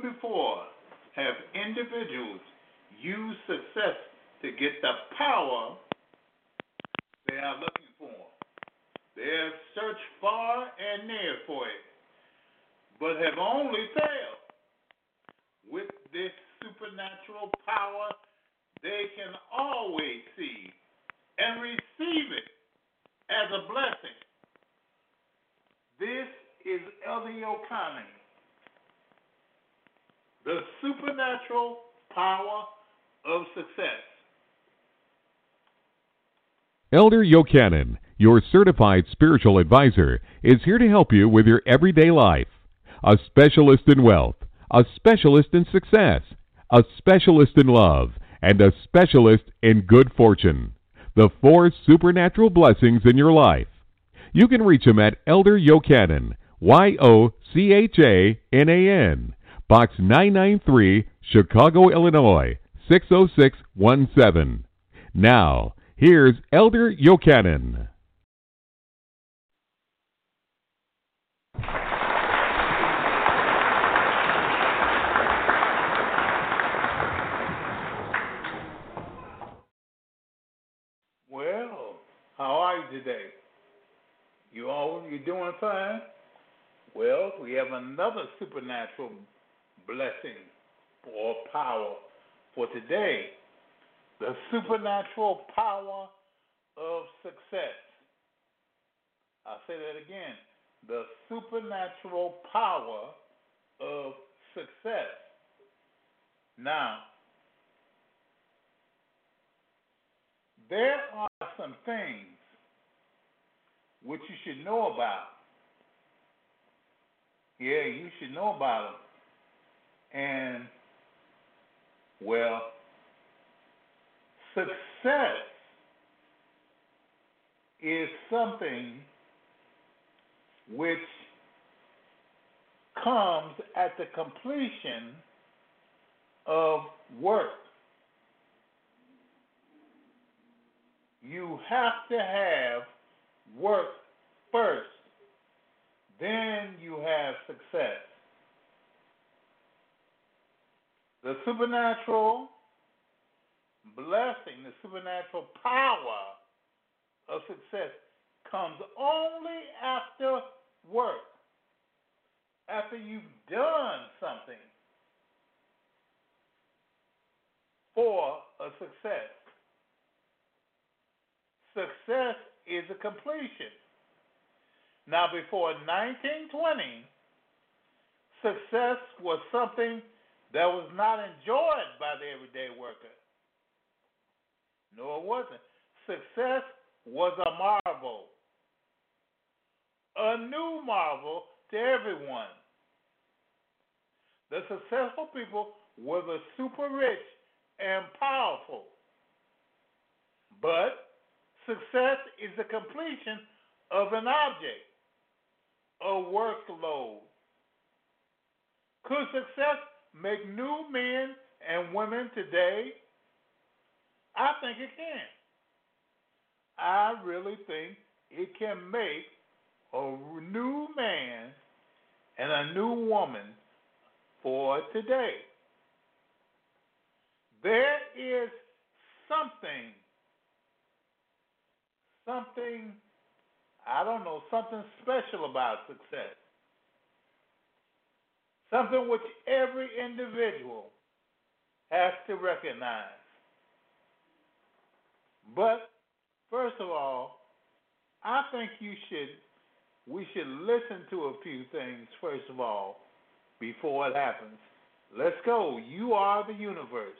Before have individuals used success to get the power they are looking for. They have searched far and near for it, but have only failed. With this supernatural power, they can always see and receive it as a blessing. This is Elder Yochanan, the supernatural power of success. Elder Yochanan, your certified spiritual advisor, is here to help you with your everyday life. A specialist in wealth, a specialist in success, a specialist in love, and a specialist in good fortune. The four supernatural blessings in your life. You can reach him at Elder Yochanan, Y O C H A N A N, Box 993, Chicago, Illinois 60617. Now, here's Elder Yochanan. Well, how are you today? You all you doing fine? Well, we have another supernatural blessing or power for today. The supernatural power of success. I'll say that again. The supernatural power of success. Now, there are some things which you should know about. Yeah, you should know about them. And, well, success is something which comes at the completion of work. You have to have work first, then you have success. The supernatural blessing, the supernatural power of success comes only after work, after you've done something for a success. Success is a completion. Now, before 1920, success was something that was not enjoyed by the everyday worker. No, it wasn't. Success was a marvel, a new marvel to everyone. The successful people were the super rich and powerful. But success is the completion of an object, a workload. Could success make new men and women today? I think it can. I really think it can make a new man and a new woman for today. There is something, something, I don't know, something special about success. Something which every individual has to recognize. But first of all, I think you should we should listen to a few things first of all before it happens. Let's go. You are the universe.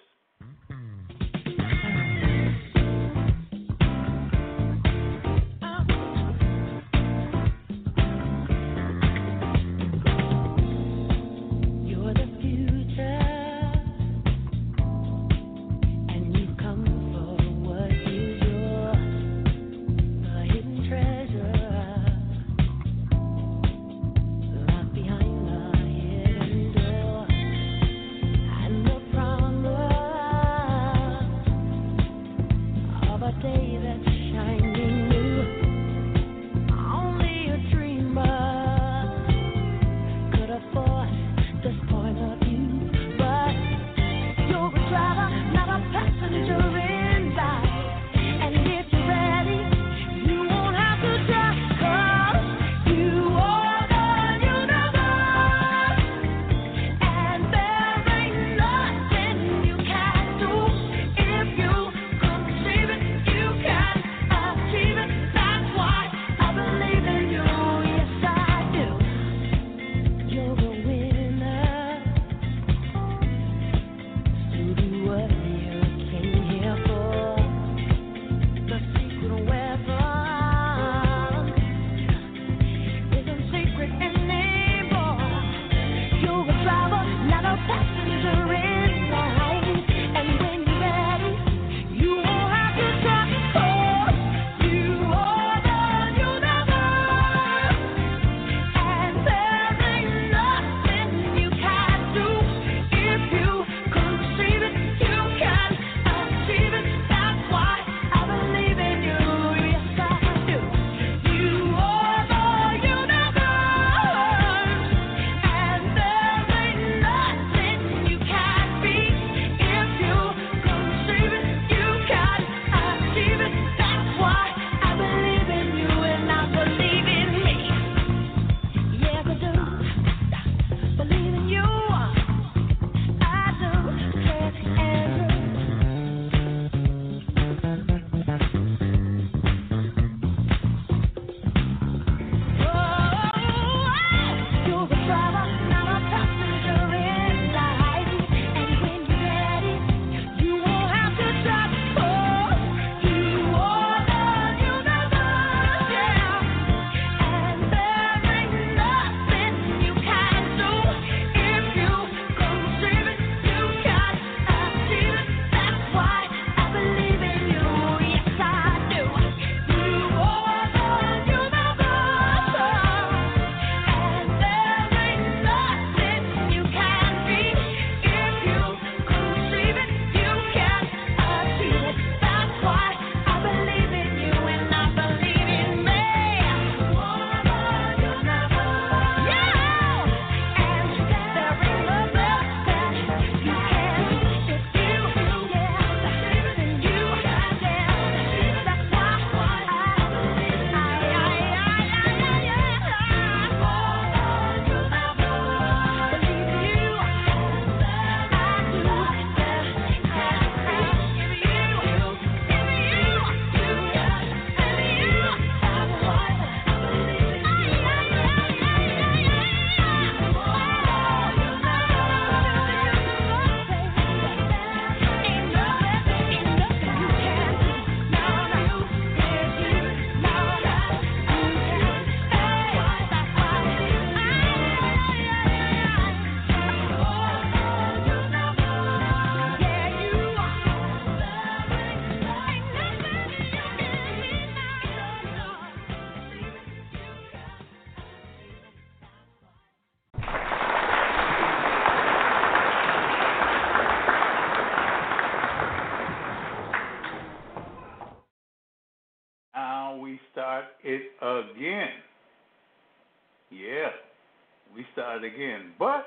Start again. But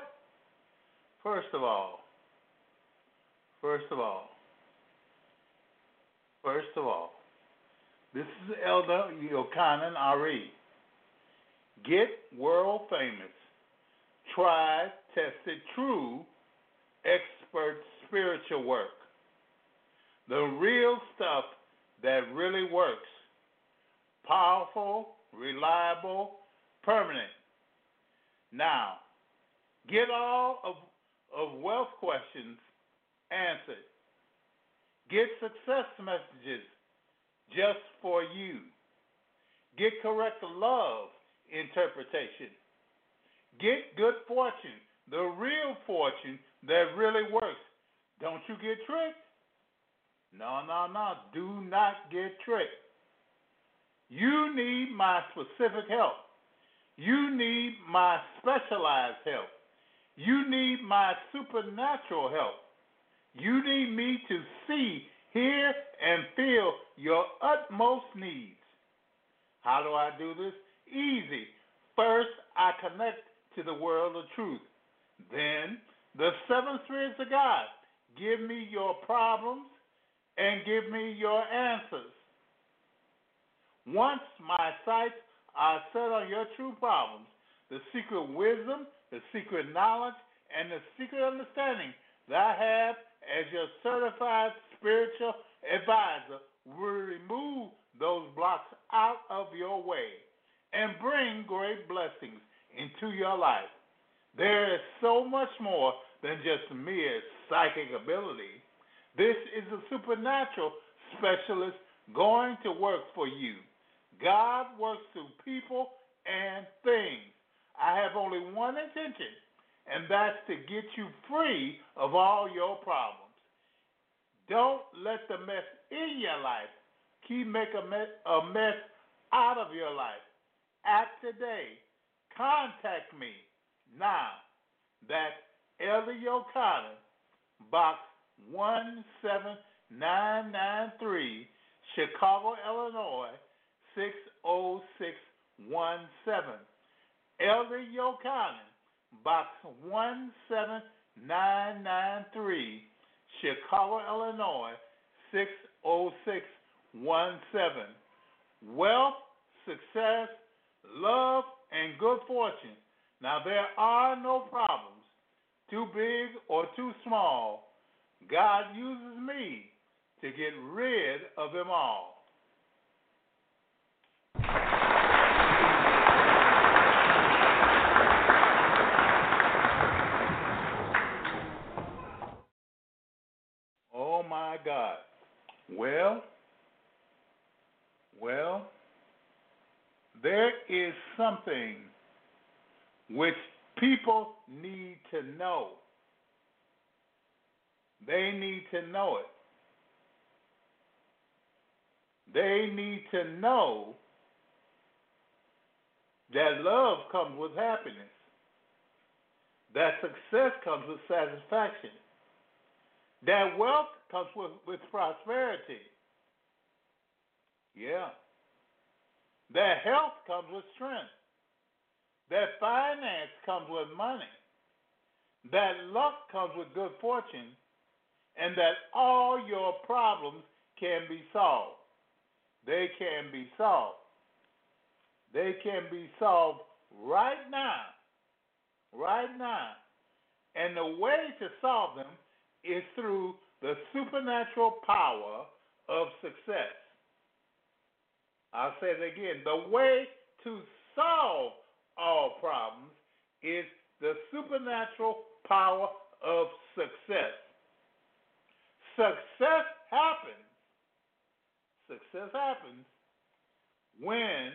first of all, first of all, first of all, this is Elder Yochanan Ari. Get world famous, tried, tested, true, expert spiritual work. The real stuff that really works. Powerful, reliable, permanent. Now, get all of, of wealth questions answered. Get success messages just for you. Get correct love interpretation. Get good fortune, the real fortune that really works. Don't you get tricked? No, no, no. Do not get tricked. You need my specific help. You need my specialized help. You need my supernatural help. You need me to see, hear, and feel your utmost needs. How do I do this? Easy. First, I connect to the world of truth. Then, the seven spirits of God give me your problems and give me your answers. Once my sights are set on your true problems, the secret wisdom, the secret knowledge, and the secret understanding that I have as your certified spiritual advisor will remove those blocks out of your way and bring great blessings into your life. There is so much more than just mere psychic ability. This is a supernatural specialist going to work for you. God works through people and things. I have only one intention, and that's to get you free of all your problems. Don't let the mess in your life keep making a mess, out of your life. Act today. Contact me now. That's Elder Yochanan, Box 17993, Chicago, Illinois 60617. Elder Yochanan, Box 17993, Chicago, Illinois 60617. Wealth, success, love, and good fortune. Now, there are no problems too big or too small. God uses me to get rid of them all. Well, well, there is something which people need to know. They need to know it. They need to know that love comes with happiness, that success comes with satisfaction, that wealth comes with, with prosperity. Yeah. That health comes with strength. That finance comes with money. That luck comes with good fortune. And that all your problems can be solved. They can be solved. They can be solved right now. Right now. And the way to solve them is through the supernatural power of success. I'll say it again. The way to solve all problems is the supernatural power of success. Success happens. Success happens when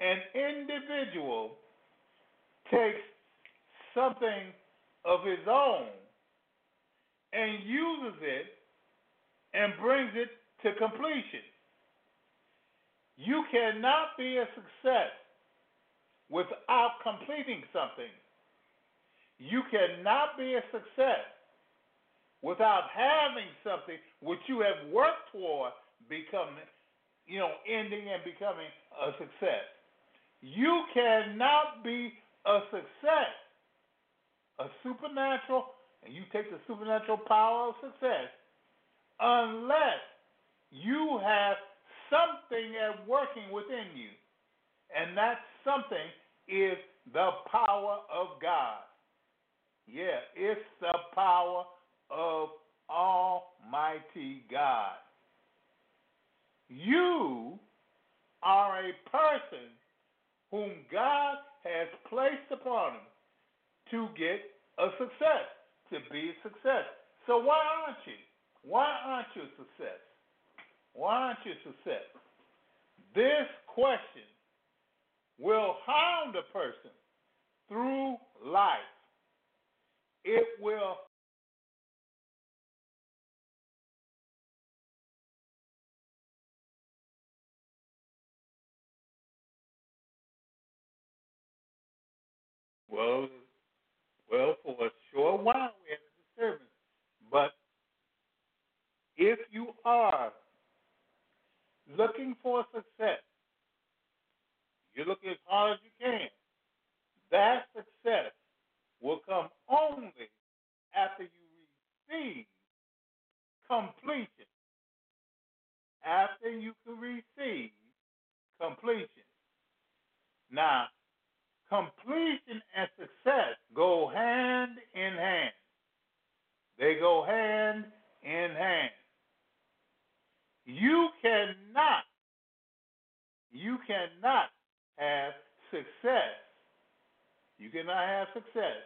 an individual takes something of his own and uses it and brings it to completion. You cannot be a success without completing something. You cannot be a success without having something which you have worked toward becoming, you know, ending and becoming a success. You cannot be a success, a supernatural, and you take the supernatural power of success, unless you have something at working within you. And that something is the power of God. Yeah, it's the power of Almighty God. You are a person whom God has placed upon him to get a success, to be a success. So why aren't you? Why aren't you a success? Why aren't you a success? This question will hound a person through life. It will well well for a short while we had a disturbance. But if you are looking for success, you're looking as hard as you can. That success will come only after you receive completion. After you can receive completion. Now, completion and success go hand in hand. They go hand in hand. You cannot, you cannot have success. You cannot have success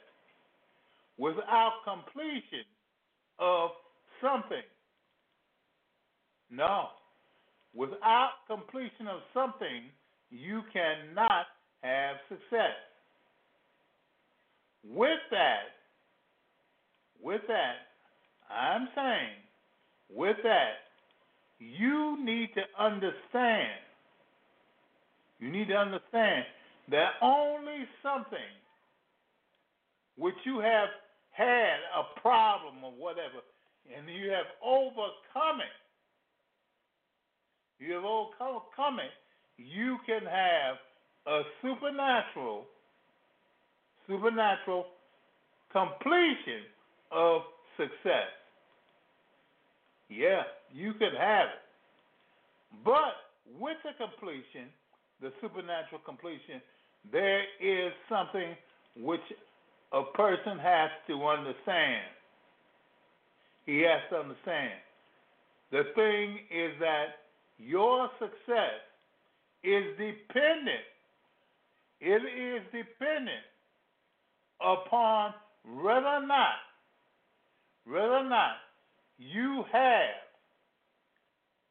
without completion of something. No. Without completion of something, you cannot have success. With that, with that, I'm saying, with that, you need to understand, you need to understand that only something which you have had a problem or whatever, and you have overcome it, you have overcome it, you can have a supernatural, supernatural completion of success. Yeah, you can have it. But with the completion, the supernatural completion, there is something which a person has to understand. He has to understand. The thing is that your success is dependent. It is dependent upon whether or not, whether or not you have,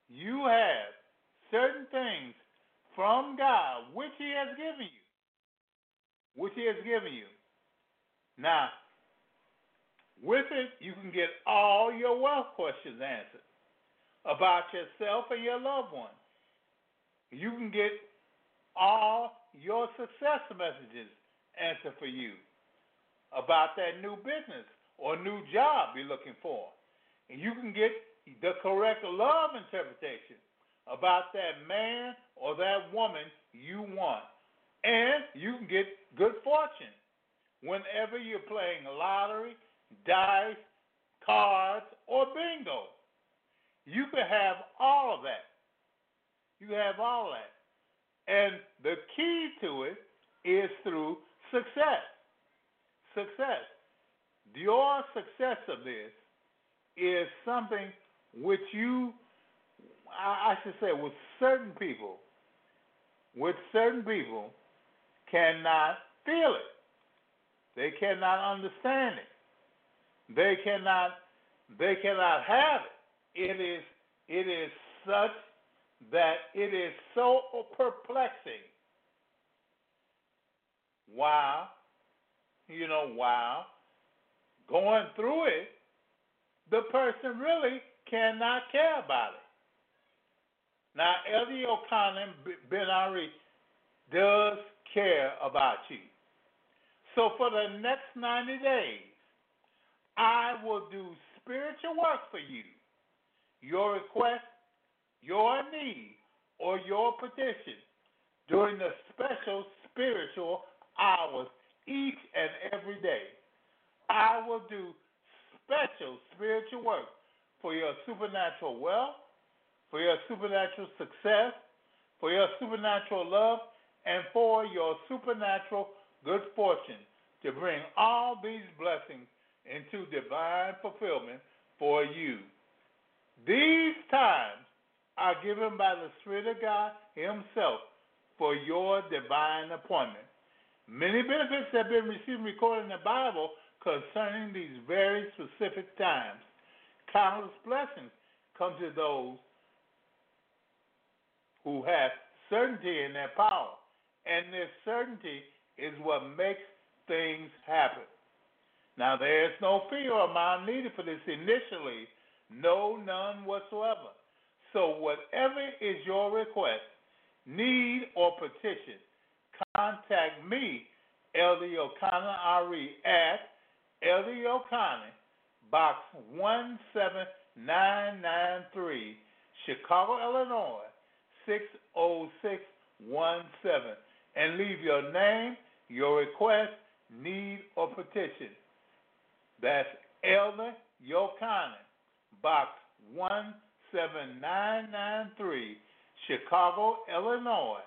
you have certain things from God which He has given you, which He has given you. Now, with it, you can get all your wealth questions answered about yourself and your loved one. You can get all your success messages answered for you about that new business or new job you're looking for. And you can get the correct love interpretation about that man or that woman you want. And you can get good fortune whenever you're playing lottery, dice, cards, or bingo. You can have all of that. You have all that. And the key to it is through success. Success. Your success of this is something which you, I should say, with certain people, with certain people, cannot feel it. They cannot understand it. They cannot. They cannot have it. It is. It is such that it is so perplexing. Wow. You know, wow. Going through it, the person really cannot care about it. Now, Elder Yochanan Ben Ari does care about you. So for the next 90 days, I will do spiritual work for you. Your request, your need, or your petition during the special spiritual hours each and every day. I will do special spiritual work for your supernatural wealth, for your supernatural success, for your supernatural love, and for your supernatural good fortune to bring all these blessings into divine fulfillment for you. These times are given by the Spirit of God Himself for your divine appointment. Many benefits have been received recorded in the Bible concerning these very specific times. Countless blessings come to those who have certainty in their power. And this certainty is what makes things happen. Now, there is no fear or amount needed for this initially, no, none whatsoever. So, whatever is your request, need, or petition, contact me, Elder Yochanan Ari, at Elder Yochanan, Box 17993, Chicago, Illinois 60617, and leave your name, your request, need, or petition. That's Elder Yochanan, Box 17993, Chicago, Illinois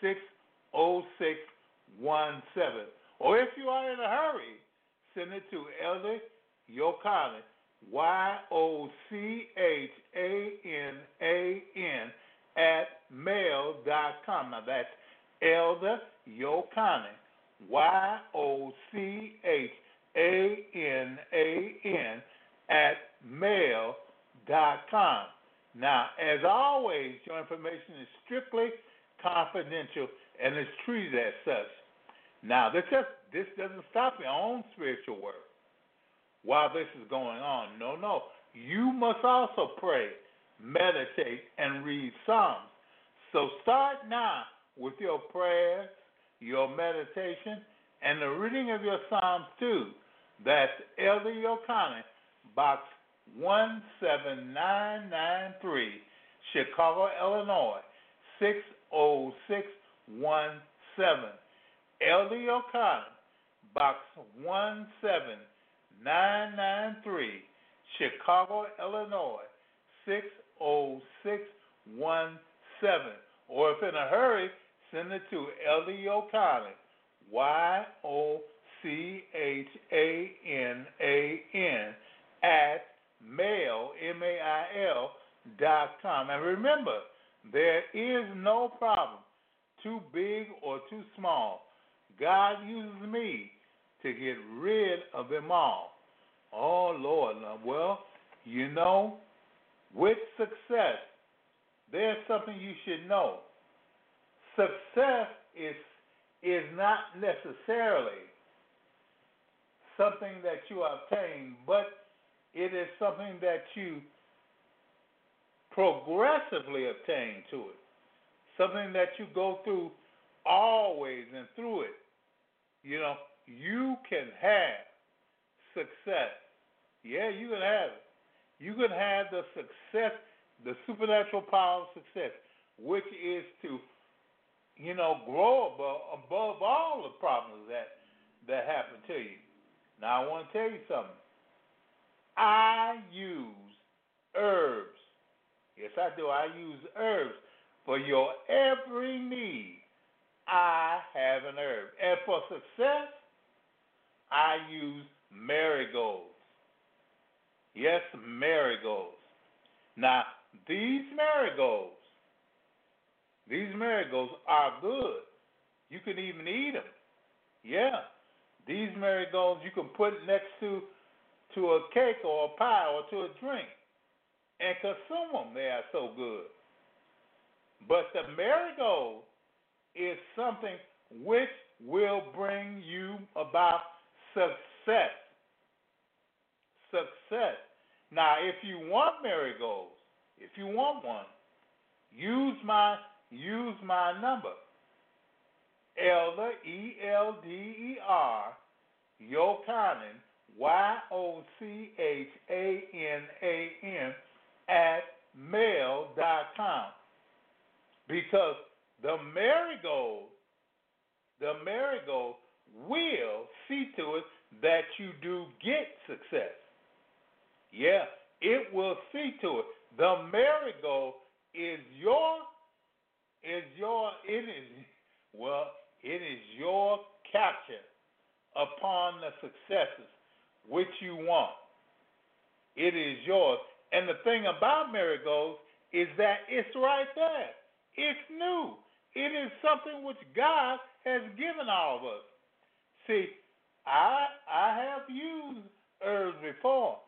60617. Or if you are in a hurry, send it to Elder Yochanan, Y O C H A N A N, at mail.com. Now that's Elder Yochanan, Y O C H A N A N, at mail.com. Now, as always, your information is strictly confidential and is treated as such. Now, this just this doesn't stop your own spiritual work while this is going on. No, no. You must also pray, meditate, and read Psalms. So start now with your prayers, your meditation, and the reading of your Psalms too. That's Elder Yochanan, Box 17993, Chicago, Illinois 60617. Elder Yochanan, Box 17993, Chicago, Illinois 60617. Or if in a hurry, send it to Elder Yochanan, Y O C H A N A N, at mail, M A I L, dot com. And remember, there is no problem too big or too small. God uses me to get rid of them all. Oh, Lord. Well, you know, with success, there's something you should know. Success is is not necessarily something that you obtain, but it is something that you progressively obtain to it. Something that you go through always and through it. You know, you can have success. Yeah, you can have it. You can have the success, the supernatural power of success, which is to, you know, grow above, above all the problems that that happen to you. Now, I want to tell you something. I use herbs. Yes, I do. I use herbs for your every need. I have an herb. And for success, I use marigolds. Yes, marigolds. Now, these marigolds, these marigolds are good. You can even eat them. Yeah. These marigolds you can put next to to a cake or a pie or to a drink and consume them. They are so good. But the marigold is something which will bring you about success. Success. Now, if you want marigolds, if you want one, use my use my number. Elder E L D E R Yochanan Y O C H A N A N at mail.com. Because the marigold, the marigold will see to it that you do get success. Yeah, it will see to it. The marigold is your is your it is well, it is your capture upon the successes which you want. It is yours. And the thing about marigolds is that it's right there. It's new. It is something which God has given all of us. See, I I have used herbs before.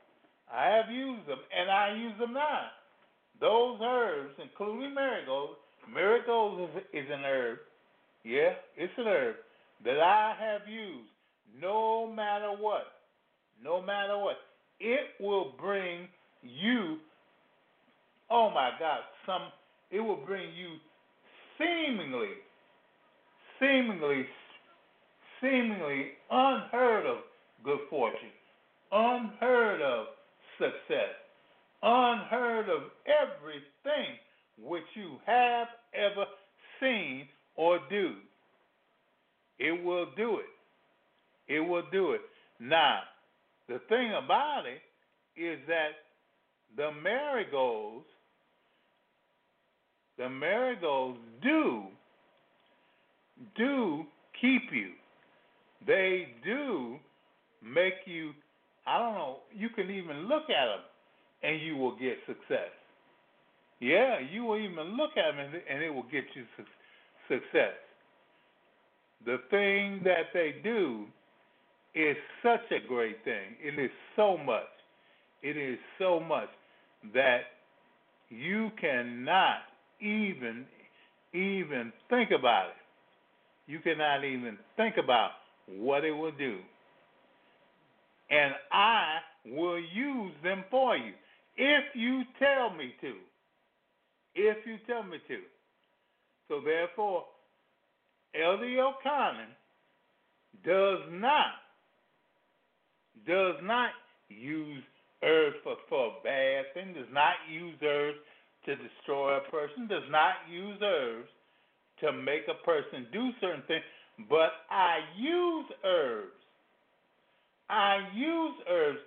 I have used them and I use them now. Those herbs, including marigolds, marigolds is, is an herb. Yeah, it's an herb that I have used no matter what. No matter what. It will bring you oh my God, some it will bring you seemingly seemingly seemingly unheard of good fortune, unheard of success, unheard of everything which you have ever seen or do. It will do it. It will do it. Now, the thing about it is that the marigolds, the marigolds do, do keep you. They do make you, I don't know, you can even look at them and you will get success. Yeah, you will even look at them and it will get you success. The thing that they do is such a great thing. It is so much. It is so much that you cannot even even think about it. You cannot even think about what it will do. And I will use them for you if you tell me to. If you tell me to. So therefore, Elder Yochanan does not does not use herbs for, for bad thing, does not use herbs to destroy a person, does not use herbs to make a person do certain things, but I use herbs. I use herbs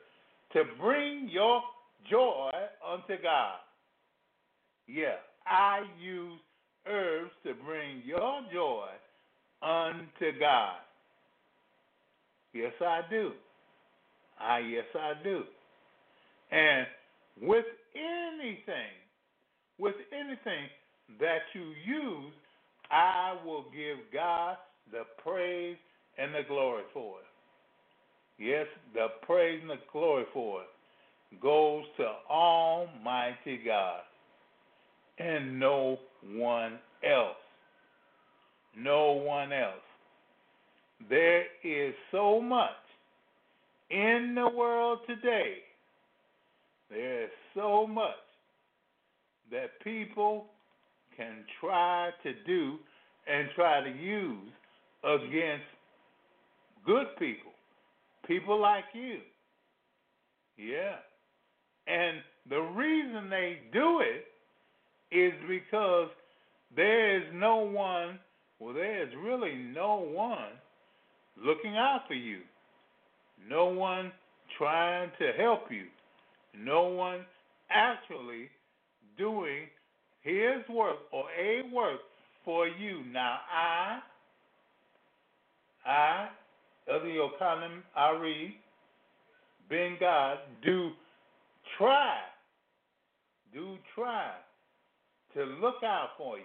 to bring your joy unto God. Yeah, I use herbs to bring your joy unto God. Yes, I do. I yes, I do. And with anything, with anything that you use, I will give God the praise and the glory for it. Yes, the praise and the glory for it goes to Almighty God and no one else. No one else. There is so much in the world today. There is so much that people can try to do and try to use against good people, people like you. Yeah. And the reason they do it is because there is no one, well, there is really no one looking out for you, no one trying to help you, no one actually doing his work or a work for you. Now, I, I, Elder Yochanan Ari, Ben God, do try, do try to look out for you.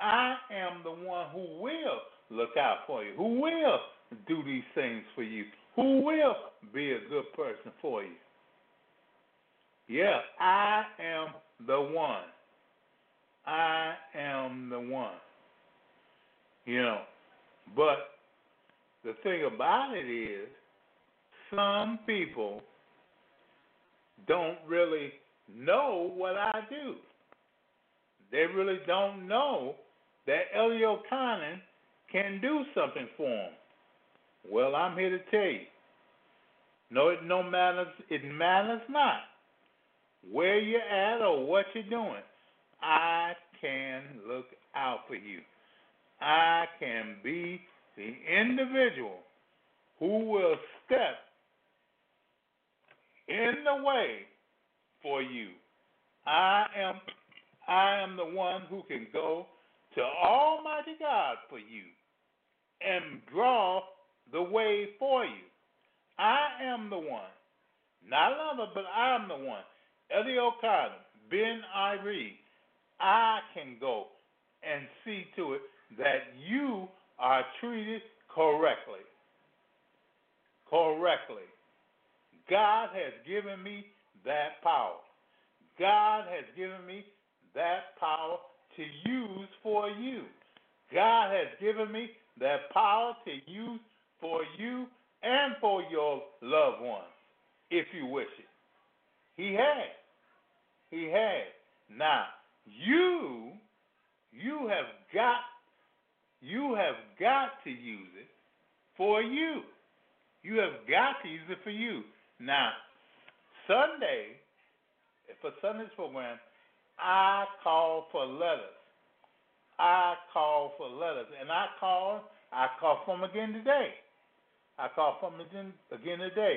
I am the one who will look out for you, who will do these things for you, who will be a good person for you. Yeah, I am the one. I am the one. You know, but the thing about it is, some people don't really know what I do. They really don't know that Elder Yochanan can do something for them. Well, I'm here to tell you. No, it no matters. It matters not where you're at or what you're doing. I can look out for you. I can be the individual who will step in the way for you. I am I am the one who can go to Almighty God for you and draw the way for you. I am the one. Not another, but I am the one. Eddie Yochanan, Ben Ari, I can go and see to it that you are treated correctly. Correctly. God has given me that power. God has given me that power to use for you. God has given me that power to use for you and for your loved ones, if you wish it. He has. He has. Now, you, you have got, you have got to use it for you. You have got to use it for you. Now, Sunday, for Sunday's program, I call for letters. I call for letters, and I call. I call for them again today. I call for them again, again today.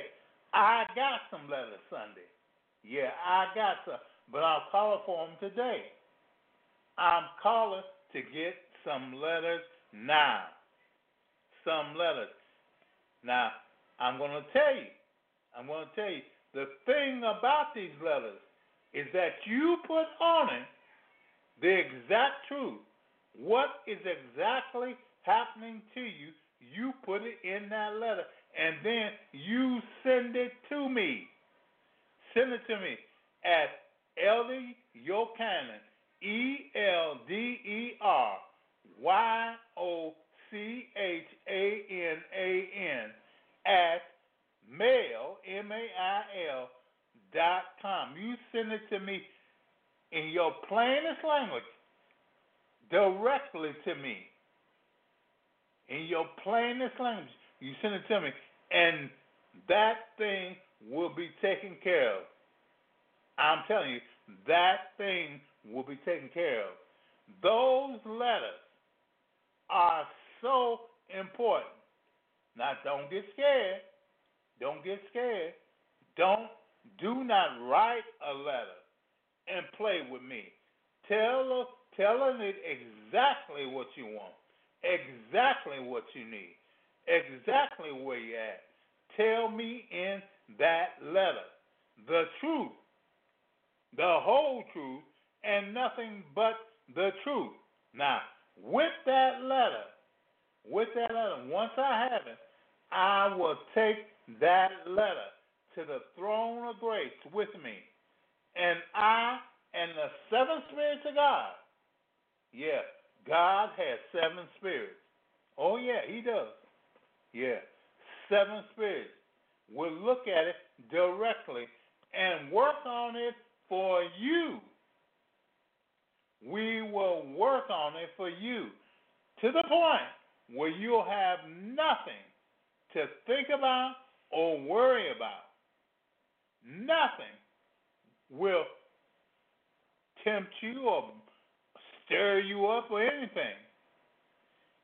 I got some letters Sunday. Yeah, I got some, but I'm calling for them today. I'm calling to get some letters now. Some letters. Now, I'm going to tell you. I'm going to tell you the thing about these letters is that you put on it the exact truth. What is exactly happening to you, you put it in that letter, and then you send it to me. Send it to me at Elder Yochanan, E L D E R Y O C H A N A N, at mail, M A I L, dot com. You send it to me in your plainest language, directly to me. In your plainest language, you send it to me, and that thing will be taken care of. I'm telling you, that thing will be taken care of. Those letters are so important. Now, don't get scared. Don't get scared. Don't do not write a letter and play with me. Tell telling it exactly what you want, exactly what you need, exactly where you're at. Tell me in that letter the truth, the whole truth, and nothing but the truth. Now, with that letter, with that letter, once I have it, I will take that letter to the throne of grace with me. And I and the seven spirits of God. Yeah, God has seven spirits. Oh, yeah, He does. Yeah, seven spirits. We'll look at it directly and work on it for you. We will work on it for you to the point where you'll have nothing to think about or worry about. Nothing will tempt you or stir you up or anything.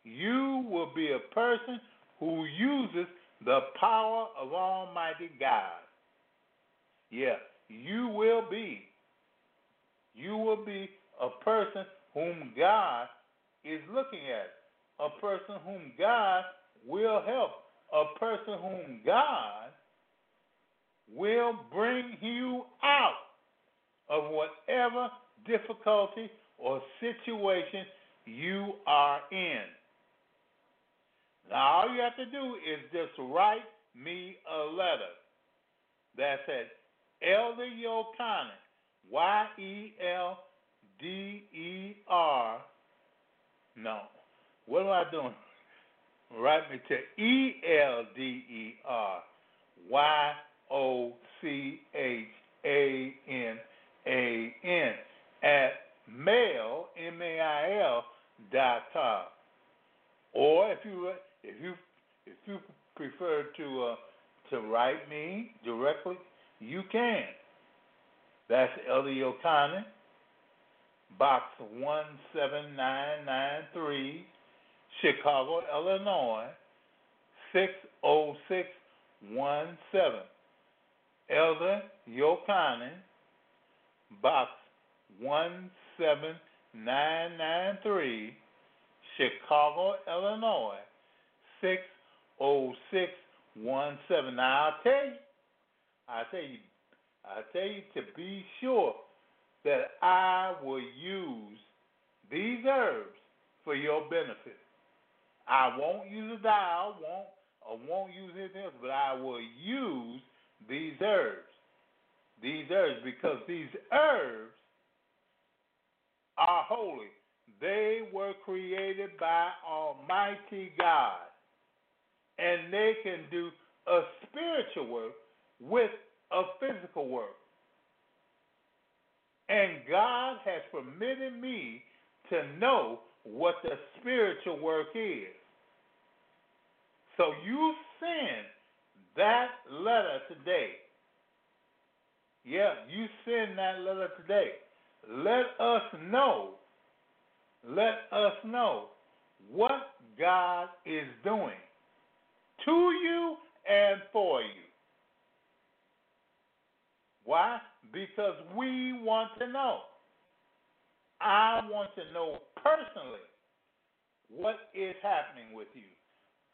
You will be a person who uses the power of Almighty God. Yeah, you will be. You will be a person whom God is looking at, a person whom God will help, a person whom God will bring you out of whatever difficulty or situation you are in. Now, all you have to do is just write me a letter. That's at Elder Yochanan, Y E L D E R. No. What am I doing? Write me to E L D E R Y O C H A N A N at mail M A I L dot com. Or if you if you if you prefer to uh, to write me directly, you can. That's Elder Yochanan, Box one seven nine nine three, Chicago, Illinois, 60617. Elder Yochanan, Box 17993, Chicago, Illinois, 60617. Now I'll tell you, I tell you, I tell you to be sure that I will use these herbs for your benefit. I won't use a dial, won't or won't use anything else, but I will use these herbs. These herbs because these herbs are holy. They were created by Almighty God. And they can do a spiritual work with a physical work. And God has permitted me to know what the spiritual work is. So you send that letter today. Yeah, you send that letter today. Let us know. Let us know what God is doing to you and for you. Why? Because we want to know. I want to know personally what is happening with you.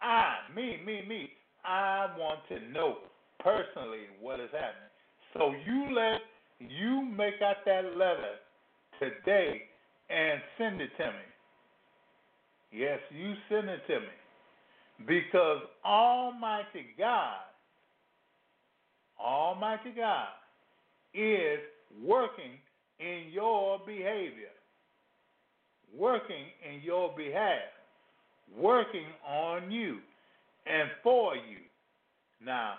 I, me, me, me, I want to know personally what is happening. So you let you make out that letter today and send it to me. Yes, you send it to me. Because Almighty God, Almighty God is working in your behavior, working in your behalf, working on you and for you. Now,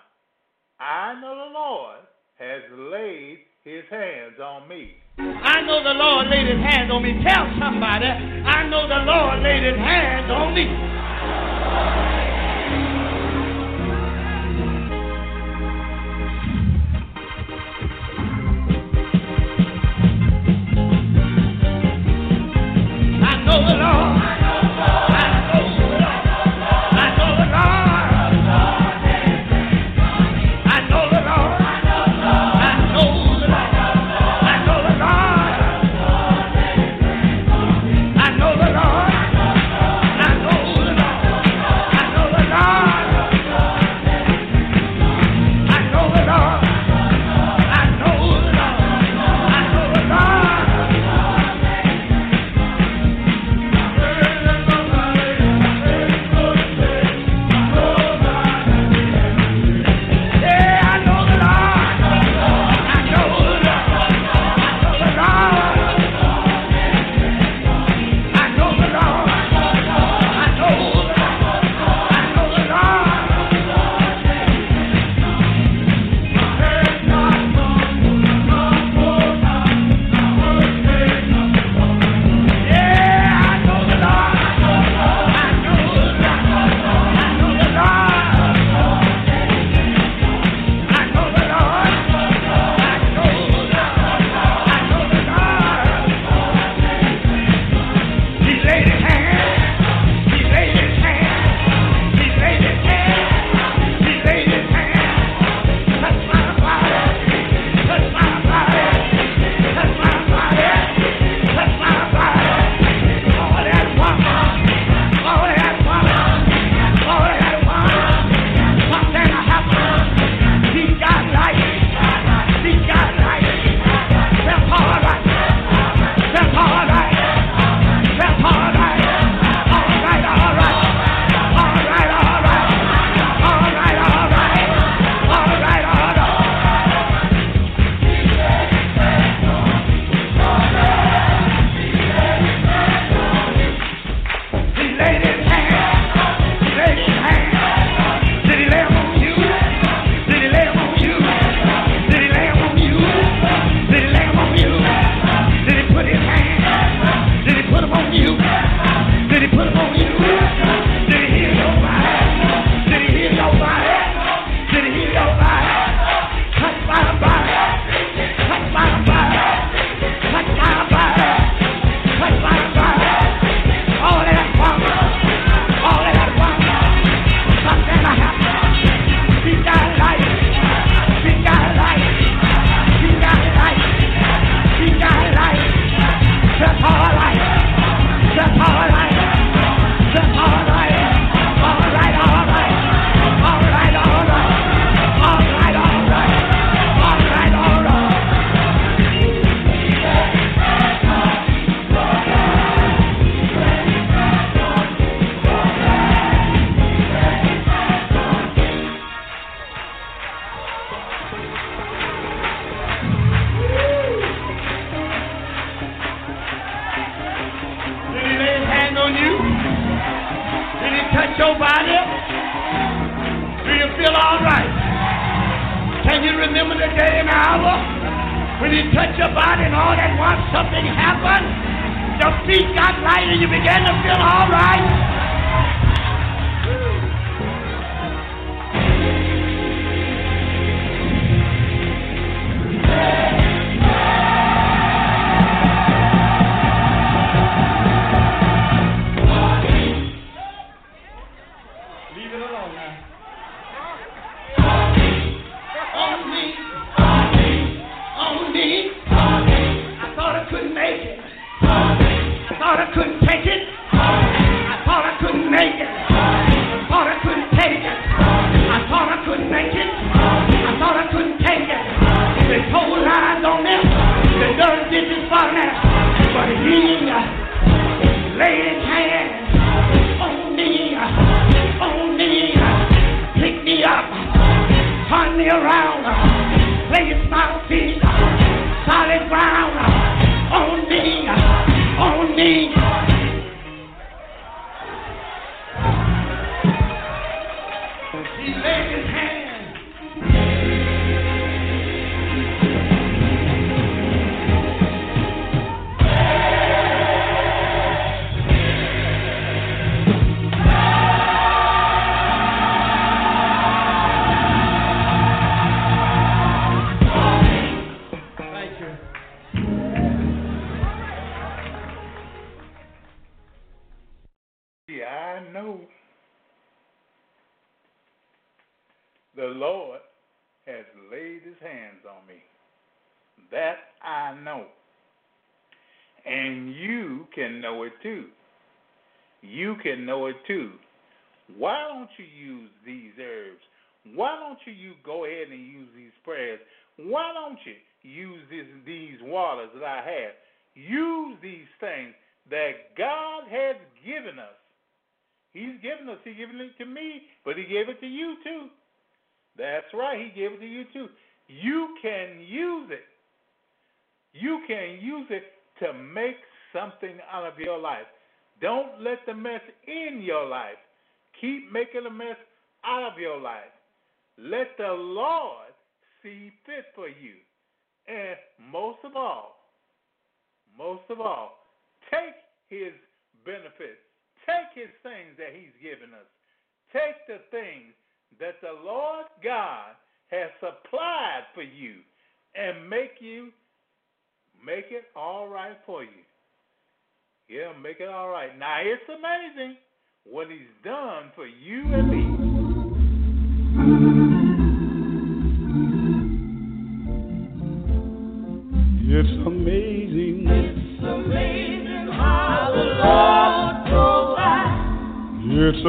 I know the Lord has laid his hands on me. I know the Lord laid his hands on me. Tell somebody, I know the Lord laid his hands on me. you. Did he put on you? I know the Lord has laid his hands on me. That I know. And you can know it too. You can know it too. Why don't you use these herbs? Why don't you, you go ahead and use these prayers? Why don't you use this, these waters that I have? Use these things that God has given us. He's given us. He given it to me, but He gave it to you too. That's right. He gave it to you too. You can use it. You can use it to make something out of your life. Don't let the mess in your life. Keep making a mess out of your life. Let the Lord see fit for you. And most of all, most of all, take his benefits. Take his things that he's given us. Take the things that the Lord God has supplied for you and make you make it all right for you. Yeah, make it all right. Now it's amazing what he's done for you and me.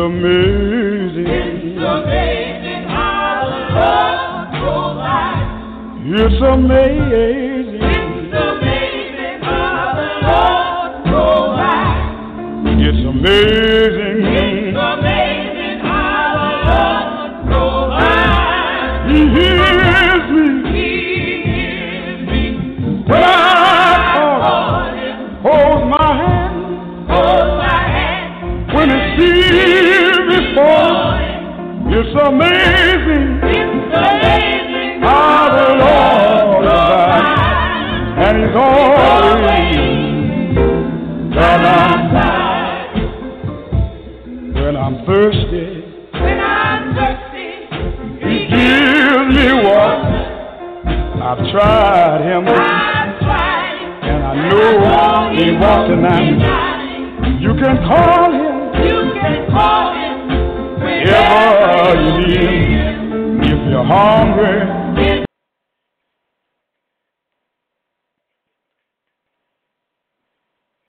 Amazing. It's amazing how the Lord provides. It's amazing. Wants